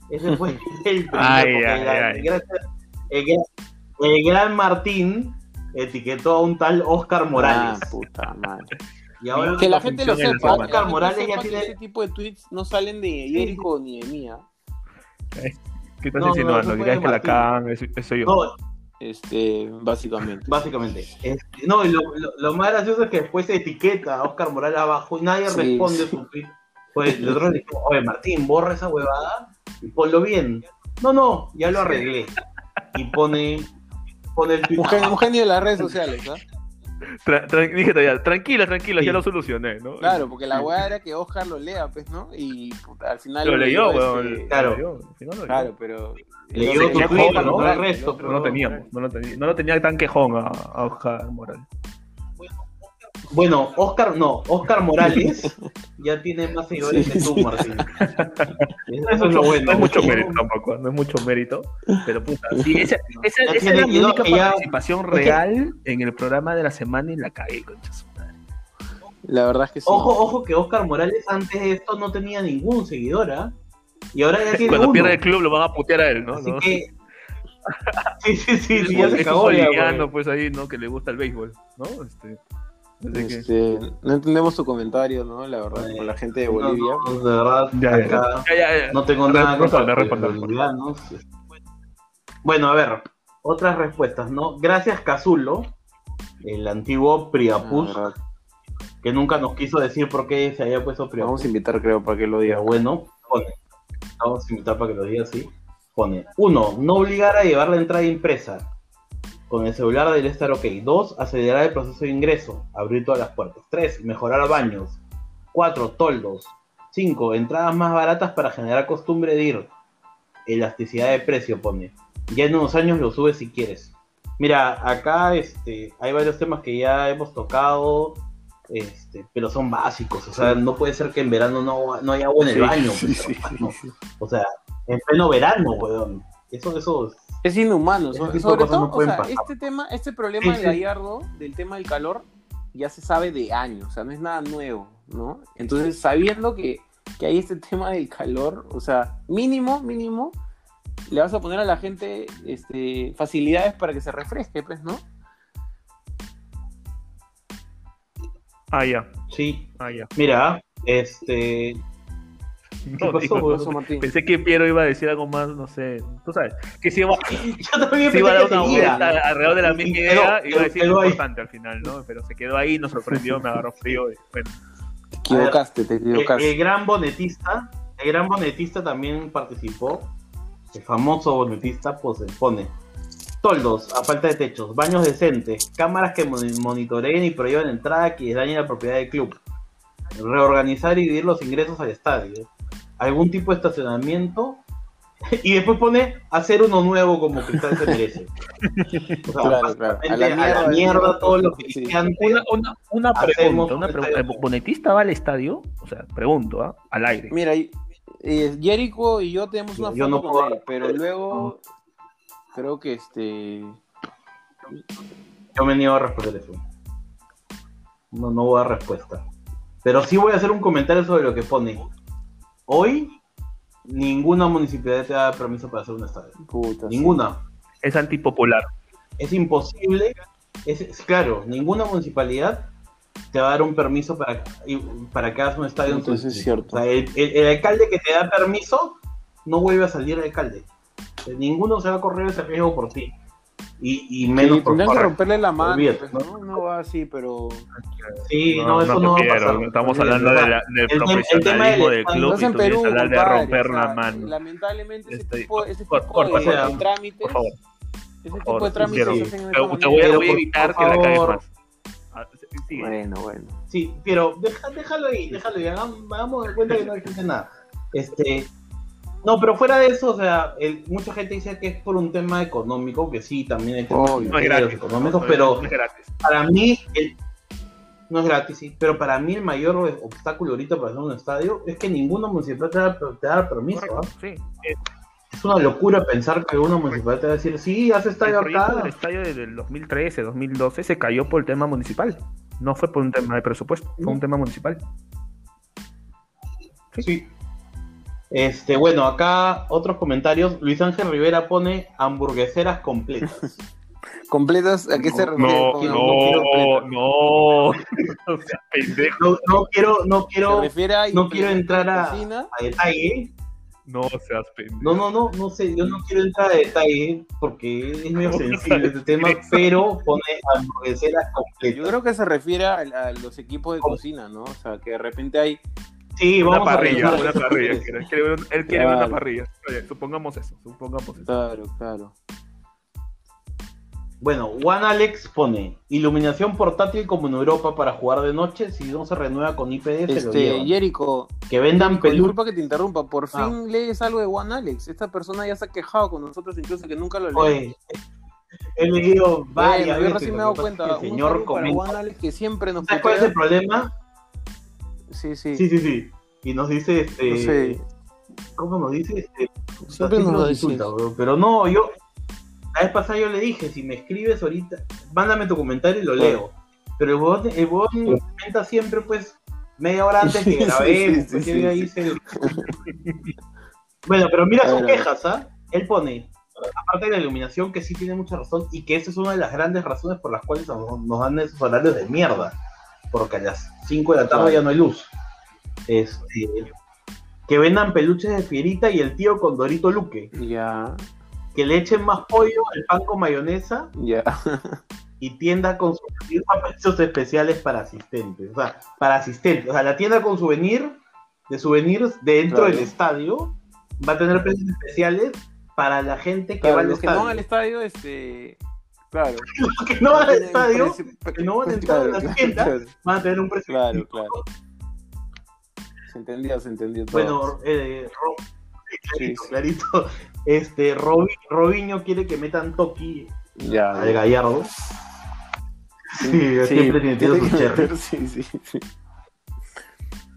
Ese fue [laughs] el. Ay, ay, ay. gracias- el, gran- el gran Martín etiquetó a un tal Oscar Morales. Ah, puta madre. y ahora Que la gente lo sepa. semana. que la Oscar gente Morales ya tiene- Ese tipo de tweets no salen de Jericho ni de mía. ¿Qué estás No, no, insinuando? eso que la cagan, eso, eso yo. No, Este, básicamente. básicamente. Este, no, y lo, lo- lo más gracioso es que después se etiqueta a Oscar Morales abajo y nadie Sí, responde sí. su tweet. Pues el otro le dijo, oye Martín, borra esa huevada y ponlo bien. No, no, ya lo arreglé. Y pone, pone el tweet. Un genio, de las redes sociales, ¿ah? Tra- tra- dije todavía, tranquila, tranquila, Sí. ya lo solucioné, ¿no? Claro, porque la weá era que Oscar lo lea, pues, ¿no? Y puta, al final. Lo leyó, weón. claro. Lo leyó, lo leyó. Claro, pero. Leyó tu tweet, ¿no? no lo, tenía, no lo tenía tan quejón a, a Oscar Morales. Bueno, Oscar, no, Oscar Morales [laughs] ya tiene más seguidores Sí, que tú, sí. Martín. Eso es lo bueno. No es mucho mérito tampoco, no es mucho mérito, pero puta, sí, esa, mi no, única ya- participación es real en el programa de la semana y la cagué, concha su madre. La verdad es que sí. Ojo, ojo que Oscar Morales antes de esto no tenía ningún seguidor, ¿ah? Y ahora ya tiene Cuando uno. pierde el club lo van a putear a él, ¿no? Así ¿No? que... [laughs] Sí, sí, sí, Es sí, ya se es güey. pues ahí, ¿no? Que le gusta el béisbol, ¿no? Este, que- Este, no entendemos tu comentario, ¿no? La verdad, Eh, con la gente de No, Bolivia. no, de verdad, Ya, ya, acá ya, ya, ya. no tengo nada responde. bolivianos. Bueno, a ver, otras respuestas, ¿no? Gracias Cazulo, el antiguo Priapus, verdad. que nunca nos quiso decir por qué se había puesto Priapus. Vamos a invitar, creo, para que lo diga. Bueno, pone. Vamos a invitar para que lo diga así. Pone. Uno, no obligar a llevar la entrada impresa. Con el celular debe estar ok. Dos, acelerar el proceso de ingreso. Abrir todas las puertas. Tres, mejorar baños. Cuatro, toldos. Cinco, entradas más baratas para generar costumbre de ir. Elasticidad de precio, pone. Ya en unos años lo subes si quieres. Mira, acá este, hay varios temas que ya hemos tocado, este, pero son básicos. O sea, no puede ser que en verano no, no haya agua en el Sí, baño. sí, pues, sí. O sea, en pleno verano, weón. Eso, eso. Es inhumano. De sobre cosas todo, no o sea, este tema, este problema Sí, de sí. Gallardo, del tema del calor, ya se sabe de años, o sea, no es nada nuevo, ¿no? Entonces, sabiendo que, que hay este tema del calor, o sea, mínimo, mínimo, le vas a poner a la gente este, facilidades para que se refresque, pues, ¿no? Ah, ya, Sí. ah, ya. Mira, este. [laughs] No, pasó, dijo, weón? Eso, Martín. Pensé que Piero iba a decir algo más, no sé, tú sabes, que si iba, [laughs] Yo también se iba a dar una vuelta ¿no? alrededor de la misma idea y iba a decir ahí. importante al final, ¿no? Pero se quedó ahí, nos sorprendió, me agarró frío. y, bueno, Te equivocaste, te El, equivocaste. el gran bonetista, el gran bonetista también participó el famoso bonetista, pues pone toldos a falta de techos, baños decentes, cámaras que mon- monitoreen y prohíban entrada que dañen la propiedad del club, reorganizar y dividir los ingresos al estadio, algún tipo de estacionamiento y después pone hacer uno nuevo como Cristal se merece. O sea, Claro, claro. a la mierda, todo lo que Sí. hice antes. Una, una, una pregunta, una un pregunta. estadio. ¿El bonetista va al estadio? O sea, pregunto, ¿ah? Al aire. Mira, y- eh, Jericho y yo tenemos una Yo foto no con puedo- él, pero luego creo que este Yo me niego a responder eso. No, no voy a dar respuesta. Pero sí voy a hacer un comentario sobre lo que pone. Hoy, ninguna municipalidad te da permiso para hacer un estadio. puta, sí. Ninguna. Es antipopular. Es imposible. Es, es- claro, ninguna municipalidad te va a dar un permiso para, para que hagas un estadio en tu Entonces es distrito. cierto. O sea, el, el- el alcalde que te da permiso no vuelve a salir alcalde. O sea, ninguno se va a correr ese riesgo por ti. Y, y menos Sí, por que romperle la mano, Olvídate, pues, ¿no? No va así, pero Sí, no, eso no, va a quiero, pasar. Estamos hablando de la- del el el del club y en Perú, hablar de romper o sea, la mano. Lamentablemente ese tipo, ese tipo de, de trámites, Por favor. ese tipo Por de favor, trámites sí, se hacen te voy, a- Por evitar que la cagues más. Ah. Bueno, bueno. Sí, pero deja- déjalo ahí, déjalo ahí. Hagamos, hagamos de cuenta que no existe nada. Este, no, pero fuera de eso, o sea, el- mucha gente dice que es por un tema económico, que sí, también hay temas Obvio. No es gratis. económicos, no, pero no es gratis. para mí, el- no es gratis, sí, pero para mí el mayor obstáculo ahorita para hacer un estadio es que ninguna municipalidad te da, te da permiso. Correcto, ¿ah? sí. Es una locura pensar que una municipalidad te va a decir, sí, haz El estadio del acá. estadio del 2013, 2012 se cayó por el tema municipal. No fue por un tema de presupuesto, fue un tema municipal. Sí. Este, bueno, acá otros comentarios. Luis Ángel Rivera pone hamburgueseras completas. [laughs] ¿Completas? ¿A qué se refiere? No, no, no. [laughs] O sea, pendejo. No, no quiero, no quiero, ¿Se refiere a no quiero entrar a, a detalle. No seas pendejo. No, no, no, no sé, yo no quiero entrar a detalle porque es medio [laughs] sensible este tema, pero pone hamburgueseras Yo completas. creo que se refiere a, a los equipos de cocina, ¿no? O sea, que de repente hay... Sí, Una vamos a parrilla, revisar una parrilla. Él quiere ver, él quiere ver una parrilla. Oye, supongamos eso, supongamos eso. Claro, claro. Bueno, Juan Alex pone iluminación portátil como en Europa para jugar de noche. Si no se renueva con IPD, se lo Este, llevan. Jericho, Que vendan peluches. disculpa que te interrumpa, por Ah. fin lees algo de Juan Alex. Esta persona ya se ha quejado con nosotros, incluso que nunca lo leí. Oye, he leído varias Bueno, yo veces. recién me he dado cuenta. El señor saludo para comenta. Juan Alex que siempre nos ¿Sabes cuál es el problema? Sí, sí. Sí, sí, sí. Y nos dice, este, No sé. ¿cómo nos dice? Este, Siempre nos lo insulta, bro. Pero no, yo, la vez pasada yo le dije, si me escribes ahorita, mándame tu comentario y lo leo. Pero el huevón, el huevón comenta siempre, pues, media hora antes que [laughs] grabemos, sí, pues, sí. hice el- Bueno, pero mira sus quejas, ¿ah? Él pone, aparte de la iluminación, que sí tiene mucha razón, y que esa es una de las grandes razones por las cuales nos, nos dan esos horarios de mierda. Porque a las 5 de la tarde ya no hay luz. Este, que vendan peluches de fierita y el tío con Dorito Luque. Ya, Que le echen más pollo, el pan con mayonesa ya. y tienda con souvenirs a precios especiales para asistentes. O sea, para asistentes. O sea, la tienda con souvenir, de souvenirs dentro Claro. del estadio va a tener precios especiales para la gente que Claro, va al los que estadio. van al estadio, este. Claro. [laughs] Los que no van al estadio precio- que no van a entrar a las [laughs] claro, tiendas, claro, van a tener un precio. Claro, claro. Se entendió, se entendió todo. Bueno, eh, Ro- sí, clarito, Sí, sí. clarito. Este, Robi- Robinho quiere que metan Toki ya. al Gallardo. Sí, siempre tiene, tiene su cherry. Sí, sí, sí.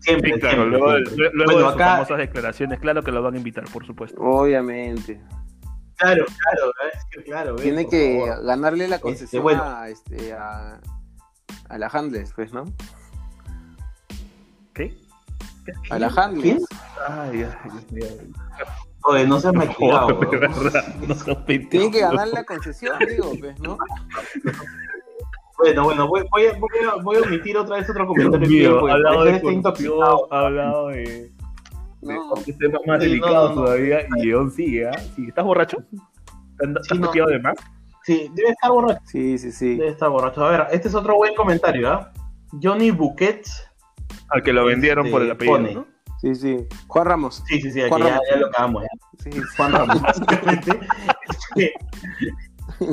Siempre, Sí, claro, siempre, luego, siempre. luego Bueno, de sus acá- famosas declaraciones, claro que lo van a invitar, por supuesto. Obviamente. Claro, claro, es que claro. Tiene que favor. ganarle la concesión bueno. a, este, a, a la Handles, pues, ¿no? ¿Qué? A la ¿Quién? Handles. Ay, ay, Dios mío. Oye, no seas [laughs] malcriado, Joder, de weón. verdad, no seas pendejo. Tiene que ganar la concesión, digo, pues, ¿no? Bueno, bueno, voy, voy, a, voy, a, voy a omitir otra vez otro Dios comentario. mío, que, pues, ha hablado de está intoxicado. corrupción, ha hablado de, No, de temas más Sí, delicados no, no. todavía y León sigue, ¿ah? Sí, ¿Estás borracho? ¿Te has Sí, no. toqueado de más? Sí, debe estar borracho. sí, sí, sí. Debe estar borracho. A ver, este es otro buen comentario, ¿ah? Johnny Bouquet Al que lo vendieron Este, por el apellido, pone. ¿no? Sí, sí. Juan Ramos. Sí, sí, sí, Juan que ya, Ramos. ya lo acabamos. ya. Sí. Juan Ramos, [laughs] básicamente. Este,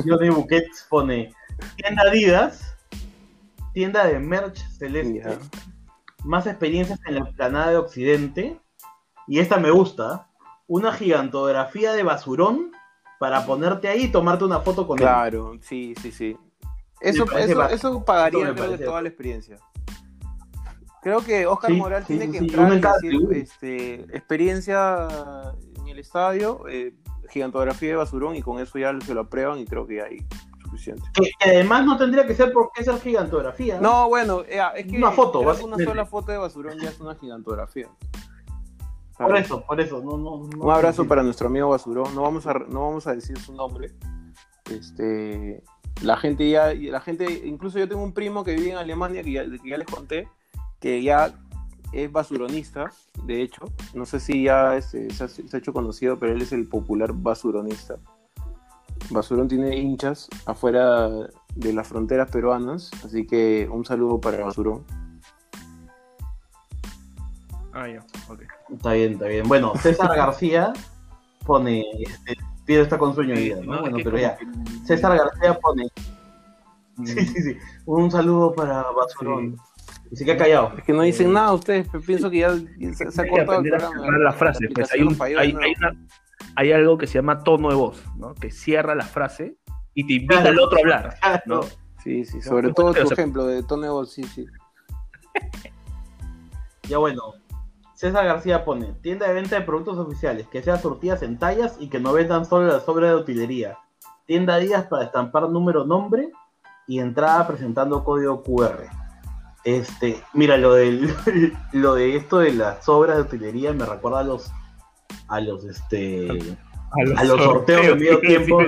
Johnny Buquets pone tienda Adidas, tienda de merch celeste, Ya. más experiencias en la explanada de Occidente. Y esta me gusta, una gigantografía de basurón para ponerte ahí y tomarte una foto con él. Claro, sí, sí, sí. Eso, eso, eso pagaría creo, toda la experiencia. Creo que Oscar Sí, Moral sí, tiene que sí, entrar en decir este, experiencia en el estadio, eh, gigantografía de basurón y con eso ya se lo aprueban y creo que hay suficiente. Que, además no tendría que ser porque ser gigantografía. No, bueno, eh, es que Una foto, una sola foto de basurón ya es una gigantografía. Por eso, por eso. No, no, no- Un abrazo para nuestro amigo Basurón. No vamos a, no vamos a decir su nombre. Este, la gente ya, la gente, incluso yo tengo un primo que vive en Alemania que ya, que ya les conté, que ya es basuronista, de hecho. No sé si ya este, se, ha, se ha hecho conocido, pero él es el popular basuronista. Basurón tiene hinchas afuera de las fronteras peruanas, así que un saludo para Basurón. Ah, ya, ok. Está bien, está bien. Bueno, César [laughs] García pone, este, Piero está con sueño día, ¿no? No, Bueno, pero ya. César García pone, Mm, sí, sí, sí, un saludo para Basurón. Y se queda callado. Es que no dicen nada ustedes, pero pienso que ya se, se ha cortado el programa. cerrar la frase. La Pues hay, un- de hay, hay una- hay algo que se llama tono de voz, ¿no? Que cierra la frase y te invita Claro. al otro a hablar, ¿no? Sí, sí, sobre todo tu ejemplo de Tony Ball, sí, sí. Ya bueno, César García pone, tienda de venta de productos oficiales, que sean surtidas en tallas y que no vendan solo las obras de utilería. Tienda Díaz para estampar número, nombre y entrada presentando código QR. Este, mira, lo del, [laughs] lo de esto de las obras de utilería me recuerda a los, a los, este, a los sorteos de medio [laughs] tiempo.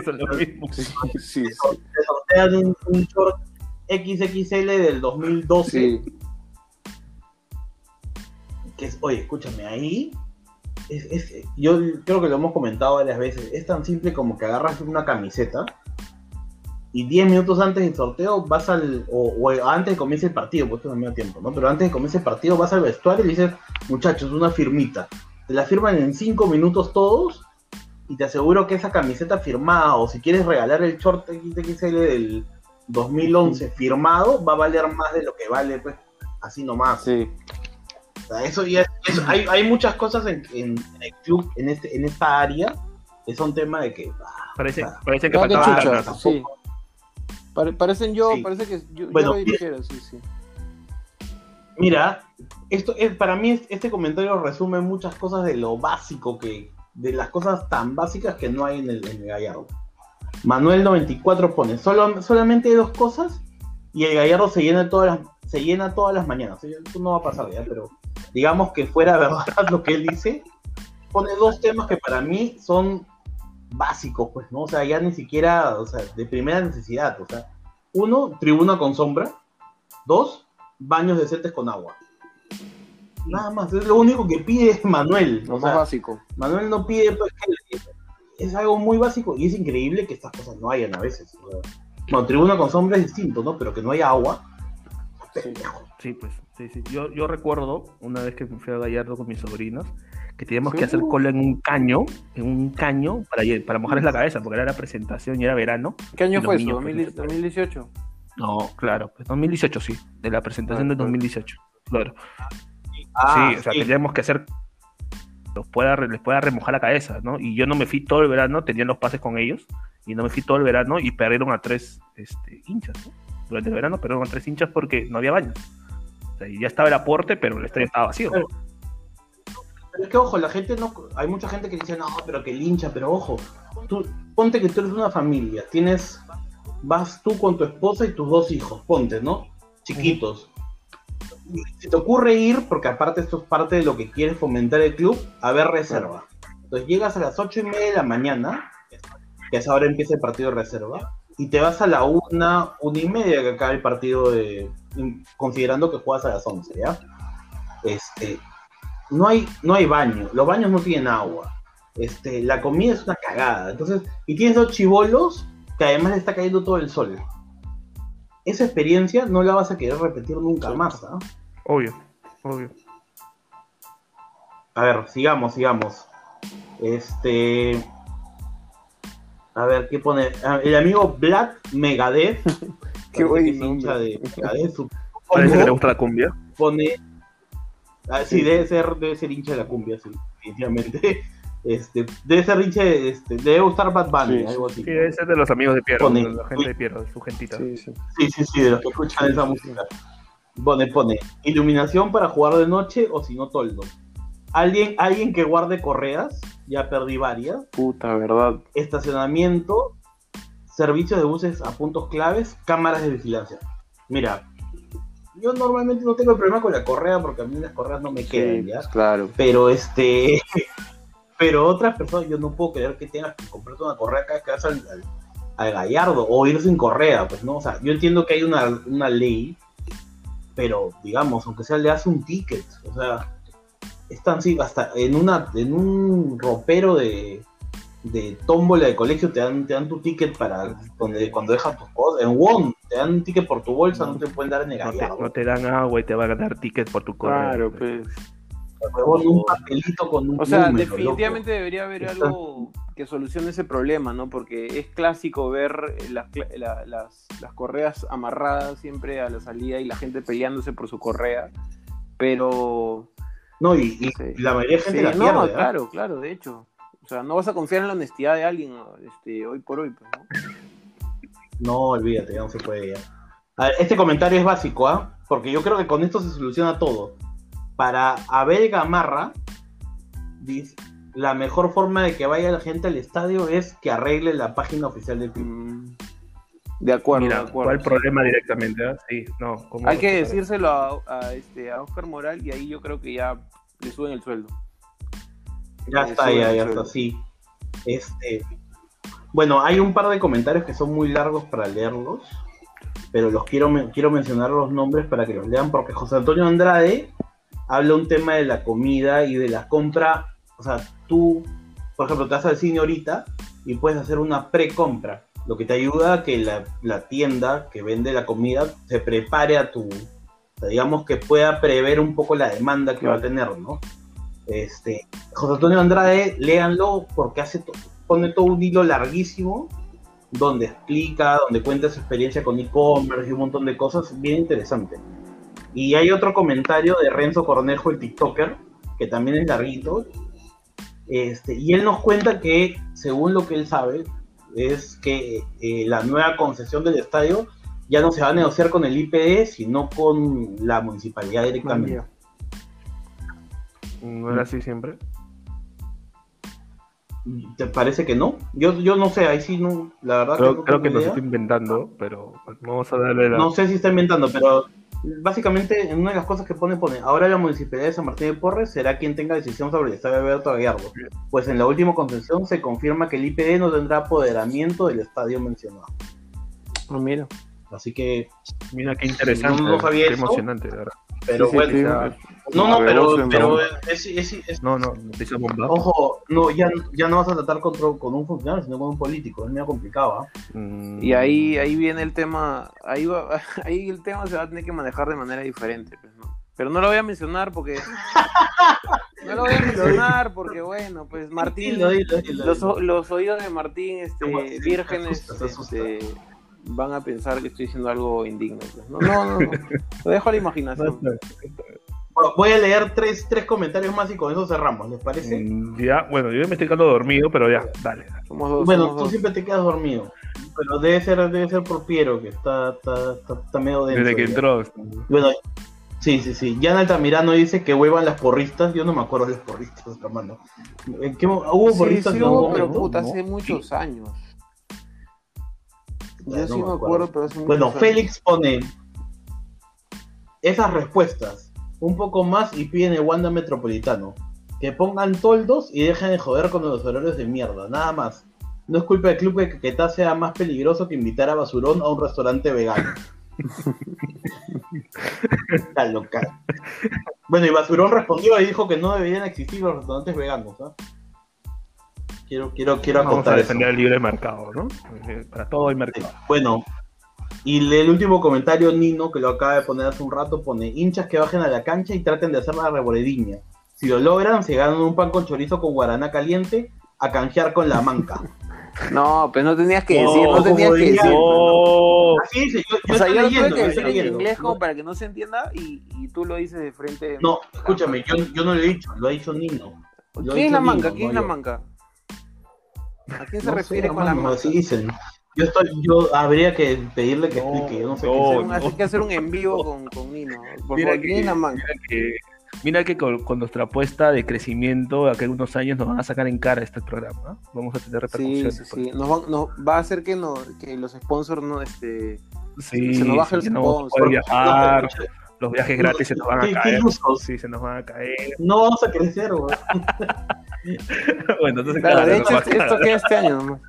Sí, sí, se sortean un, un short XXL del 2012. sí. Que es, oye, escúchame, ahí es, yo creo que lo hemos comentado varias veces, es tan simple como que agarras una camiseta y 10 minutos antes del sorteo vas al, o, antes de que comience el partido, porque esto es al mismo tiempo, ¿no? Pero antes de que comience el partido vas al vestuario y le dices, muchachos, una firmita. Te la firman en 5 minutos todos y te aseguro que esa camiseta firmada o si quieres regalar el short XXL del 2011 firmado va a valer más de lo que vale, pues, así nomás. sí. Sea, eso ya eso- hay, hay muchas cosas en, en- en el club, en este, en esta área, que son tema de que ah, Parece, parece que Ah, faltaba chucha, tampoco. sí. Pare- parecen yo, Sí. parece que yo, yo Bueno, lo dirigiera, sí, sí. mira, esto es para mí este comentario resume muchas cosas de lo básico que de las cosas tan básicas que no hay en el, en el Gallardo. Manuel 94 pone solo, solamente hay dos cosas y el Gallardo se llena todas las se llena todas las mañanas. Esto no va a pasar ya, pero digamos que fuera verdad lo que él dice, pone dos temas que para mí son básicos, pues, ¿no? O sea, ya ni siquiera, o sea, de primera necesidad, o sea, uno, tribuna con sombra, dos, baños decentes con agua. Nada más, es lo único que pide [laughs] Manuel. Lo O más sea, básico. Manuel no pide, pues, que- es algo muy básico y es increíble que estas cosas no hayan a veces. Bueno, tribuna con sombra es distinto, ¿no? Pero que no haya agua. pendejo. Sí, pues, sí, sí. Yo, yo recuerdo una vez que me fui a Gallardo con mis sobrinos que teníamos que hacer cola en un caño, en un caño para, para mojarles la cabeza, porque era la presentación y era verano. ¿Qué año fue eso? niños, pues, ¿2000 no. ¿2018? Claro, pues 2018 sí, de la presentación Ah, del claro. 2018, claro. Ah, sí, o sea, sí. teníamos que hacer los pueda, les pueda remojar la cabeza, ¿no? Y yo no me fui todo el verano, tenían los pases con ellos, y no me fui todo el verano y perdieron a tres este, hinchas, ¿no? Durante el verano perdieron a tres hinchas porque no había baños. O sea, y ya estaba el aporte, pero el estadio estaba vacío. Pero es que ojo, la gente no. Hay mucha gente que dice, no, pero que lincha, pero ojo, tú ponte que tú eres una familia, tienes. Vas tú con tu esposa y tus dos hijos, ponte, ¿no? Chiquitos. Y Si te ocurre ir, porque aparte esto es parte de lo que quiere fomentar el club, a ver reserva. Entonces llegas a las ocho y media de la mañana, que es ahora empieza el partido de reserva, y te vas a la una, una y media que acaba el partido de. Considerando que juegas a las once, ¿ya? Este, no hay, no hay baño, los baños no tienen agua, este, la comida es una cagada, entonces, y tienes dos chivolos que además le está cayendo todo el sol. Esa experiencia no la vas a querer repetir nunca más, ¿ah? Obvio, obvio. A ver, sigamos, sigamos. Este. A ver, ¿qué pone? Ah, El amigo Black Megadeth. [laughs] Qué buen nombre. hincha de. Parece que le gusta la cumbia. pone. Ah, sí, debe ser, debe ser hincha de la cumbia, sí, definitivamente. [laughs] Este, debe ser hincha de, este, debe gustar Bad Bunny, Sí, algo así. Sí, ese es de los amigos de Piero, Pone- de la gente de Piero, su gentita. Sí, sí. Sí, sí, sí, de los que escuchan esa música. Pone, pone, iluminación para jugar de noche o si no toldo. Alguien, alguien que guarde correas, ya perdí varias. Puta, verdad. Estacionamiento, servicios de buses a puntos claves, cámaras de vigilancia. Mira, yo normalmente no tengo problema con la correa porque a mí las correas no me quedan, ¿ya? pues, claro. Pero este. [laughs] Pero otras personas, yo no puedo creer que tengas que comprarte una correa cada vez que vas al, al- al gallardo o ir sin correa, pues no. O sea, yo entiendo que hay una, una ley, pero digamos, aunque sea le hace un ticket, o sea, es tan sí, hasta en una, en un ropero de, de tómbola de colegio te dan, te dan tu ticket para donde cuando dejas tus cosas, en WON te dan un ticket por tu bolsa, no te pueden dar en el No no te dan agua y te van a dar tickets por tu correo. Claro, pues. Huevón, un papelito con un O sea, número, definitivamente loco. debería haber algo que solucione ese problema, ¿no? Porque es clásico ver las, cla- la- las, las correas amarradas siempre a la salida y la gente peleándose por su correa. Pero. No, y, y Sí. la mayoría de gente Sí, la no, pierde. ¿ah? claro, claro, de hecho. O sea, no vas a confiar en la honestidad de alguien este, hoy por hoy, pues, ¿no? No, olvídate, ya no se puede ya. A ver, este comentario es básico, ¿ah? Porque yo creo que con esto se soluciona todo. Para Abel Gamarra, dice, la mejor forma de que vaya la gente al estadio es que arregle la página oficial del club. Mm, De acuerdo, Mira, de acuerdo. ¿cuál problema directamente? ah? Sí, no. ¿cómo Hay que decírselo a, a, este, a Oscar Moral y ahí yo creo que ya le suben el sueldo. Ya Eh, está, sueldo. está, sí. Este, bueno, hay un par de comentarios que son muy largos para leerlos, pero los quiero, quiero mencionar los nombres para que los lean, porque José Antonio Andrade habla un tema de la comida y de la compra. O sea, tú, por ejemplo, te vas al cine ahorita y puedes hacer una pre-compra, lo que te ayuda a que la, la tienda que vende la comida se prepare a tu, o sea, digamos que pueda prever un poco la demanda que va a tener, ¿no? Este, José Antonio Andrade, léanlo porque hace to- pone todo un hilo larguísimo donde explica, donde cuenta su experiencia con e-commerce y un montón de cosas bien interesante. Y hay otro comentario de Renzo Cornejo, el TikToker, que también es larguito. Este, y él nos cuenta que, según lo que él sabe, es que eh, la nueva concesión del estadio ya no se va a negociar con el IPD, sino con la municipalidad directamente. ¿No era así siempre? ¿Te parece que no? Yo, yo no sé, ahí sí no, la verdad Creo, no creo que nos estoy inventando, pero vamos a darle la... No sé si está inventando, pero básicamente en una de las cosas que pone, pone, ahora la municipalidad de San Martín de Porres será quien tenga decisión sobre el estadio Alberto Gallardo. Pues en la última concesión se confirma que el IPD no tendrá apoderamiento del estadio mencionado. Ah, mira. Así que, Mira qué interesante, No, no sabía qué eso. emocionante, de verdad. Pero Sí, bueno, sí. no, no, pero, pero ¿no? es, es- es- No, no, noticia bomba. ojo, no, ya, ya no vas a tratar con, con un funcionario, sino con un político, es medio complicado, ¿ah? Mm, Y ahí, ahí viene el tema, ahí, va, [laughs] ahí el tema se va a tener que manejar de manera diferente, pues, ¿no? Pero no lo voy a mencionar porque... [laughs] No lo voy a mencionar porque, bueno, pues Martín... Dilo, dilo, dilo, Los, los oídos de Martín, este, vírgenes, asusta, este, van a pensar que estoy diciendo algo indigno. pues. No, [laughs] no, no, no. Lo dejo a la imaginación. Bueno, Voy a leer tres, tres comentarios más y con eso cerramos, ¿les parece? mm, Ya, bueno, yo me estoy quedando dormido, pero ya, dale. Somos dos. Bueno, somos tú dos. siempre te quedas dormido. Pero debe ser, debe ser por Piero, que está, está, está, está medio denso. Desde que ya. entró. Bueno, sí, sí, sí. Jan Altamirano dice que huevan las porristas. Yo no me acuerdo de las porristas, hermano. ¿En qué ¿Hubo Sí, porristas? sí algún hubo, pero puta, ¿No? hace muchos años. Yo No sí me acuerdo. acuerdo, pero muchos Bueno, años. Félix pone esas respuestas un poco más y piden el Wanda Metropolitano. Que pongan toldos y dejen de joder con los horarios de mierda, nada más. No es culpa del club que Caquetá sea más peligroso que invitar a Basurón a un restaurante vegano. [laughs] Está loca. Bueno, y Basurón respondió y dijo que no deberían existir los restaurantes veganos. ¿ah? Quiero, quiero, quiero Vamos a eso. defender el libre mercado, ¿no? Eh, Para todo hay mercado. Bueno, y el último comentario, Nino, que lo acaba de poner hace un rato, pone hinchas que bajen a la cancha y traten de hacer la rebolediña. Si lo logran, se ganan un pan con chorizo con guaraná caliente a canjear con la manca. [laughs] No, pero no tenías que decir, no tenías que decir. No. Así dice, yo, yo O sea, estoy yo leyendo, que yo decir estoy en leyendo. inglés como para que no se entienda y, y tú lo dices de frente. No, escúchame, yo, yo no lo he dicho, lo ha dicho Nino. ¿Quién es la manca? ¿Quién es la manca? ¿A quién se No sé, refiere con la manca? Así dicen. Yo estoy, yo habría que pedirle que No, explique, yo no sé no, qué Hay que hacer un en vivo con, con Nino. Por Mira favor, ¿quién es la que, manca? mira que, mira que con, con nuestra apuesta de crecimiento, acá en unos años nos van a sacar en cara este programa. ¿no? Vamos a tener Sí, repercusiones. sí, por sí. Nos va, nos va a hacer que, no, que los sponsors no, este, Sí, Se nos baja el sí, no sponsor. viajar, No, los viajes gratis se nos van ¿Qué- a qué [laughs] caer. Sí, se nos van a caer. No vamos a crecer. [laughs] bueno, entonces, Claro, claro, de hecho, a esto, queda este año nomás.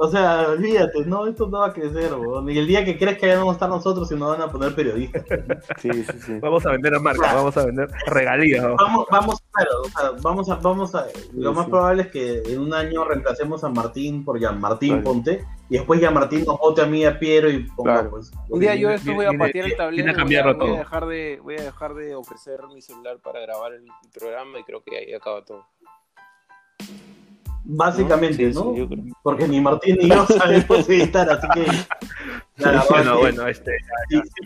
O sea, olvídate, no, esto no va a crecer, weón. Y el día que crees que ya no vamos a estar nosotros y nos van a poner periodistas. Sí, sí, sí. Vamos a vender a marca, vamos a vender regalías. ¿no? Vamos, vamos, claro, o sea, vamos a, vamos a, lo Sí, más sí. probable es que en un año reemplacemos a Martín por Jean Martín. Ponte, y después ya Martín nos vote a mí y a Piero y ponga, Claro. pues, Un día yo esto voy a patear el tablero. Voy a, cambiarlo voy a dejar de, voy a dejar de ofrecer mi celular para grabar el programa y creo que ahí acaba todo. Básicamente, Sí, ¿no? sí. Porque ni Martín ni yo sabemos [laughs] editar, así que... nada, Bueno, bueno, este,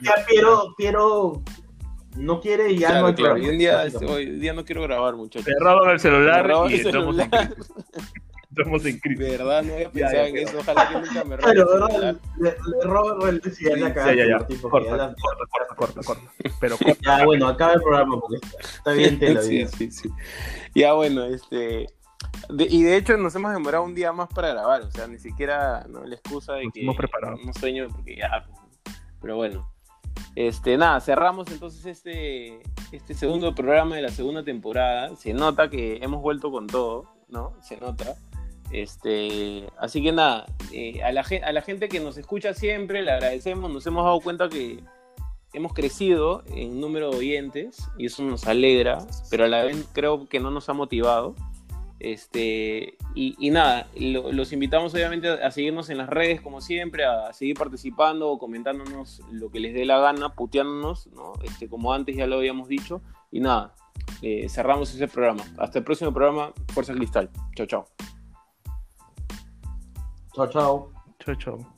ya Piero, Piero no quiere y ya Claro, no hay claro. programa, Y un día, hoy día no quiero grabar, muchachos. te roban el celular y el en celular. crisis. [laughs] Entramos en crisis. De verdad, no había Ya, pensado ya, en pero- eso. Ojalá que nunca me [laughs] el ¿verdad? celular. Le, le robo el sí, ya la Ya, cagaste, ya, ya. Martín, porque Corta, ya la- corta, corta, corta, corta. Pero corta. Ya, bueno, acaba el programa porque está, está bien tela. sí, sí, sí. Ya bueno, este. De- y de hecho nos hemos demorado un día más para grabar, o sea, ni siquiera no la excusa de Nos que hemos preparado. no sueño porque ya, pero bueno. Este, nada, cerramos entonces este, este segundo programa de la segunda temporada. Se nota que hemos vuelto con todo, ¿no? Se nota. Este, así que nada, eh, a, la, a la gente que nos escucha siempre le agradecemos, nos hemos dado cuenta que hemos crecido en número de oyentes y eso nos alegra, pero a la vez creo que no nos ha motivado. Este, y, y nada, lo- los invitamos obviamente a, a seguirnos en las redes como siempre, a seguir participando o comentándonos lo que les dé la gana, puteándonos, ¿no? Este, como antes ya lo habíamos dicho. Y nada, eh, cerramos ese programa. Hasta el próximo programa, Fuerza Cristal. Chao, chao. Chao, chao. Chau, chau.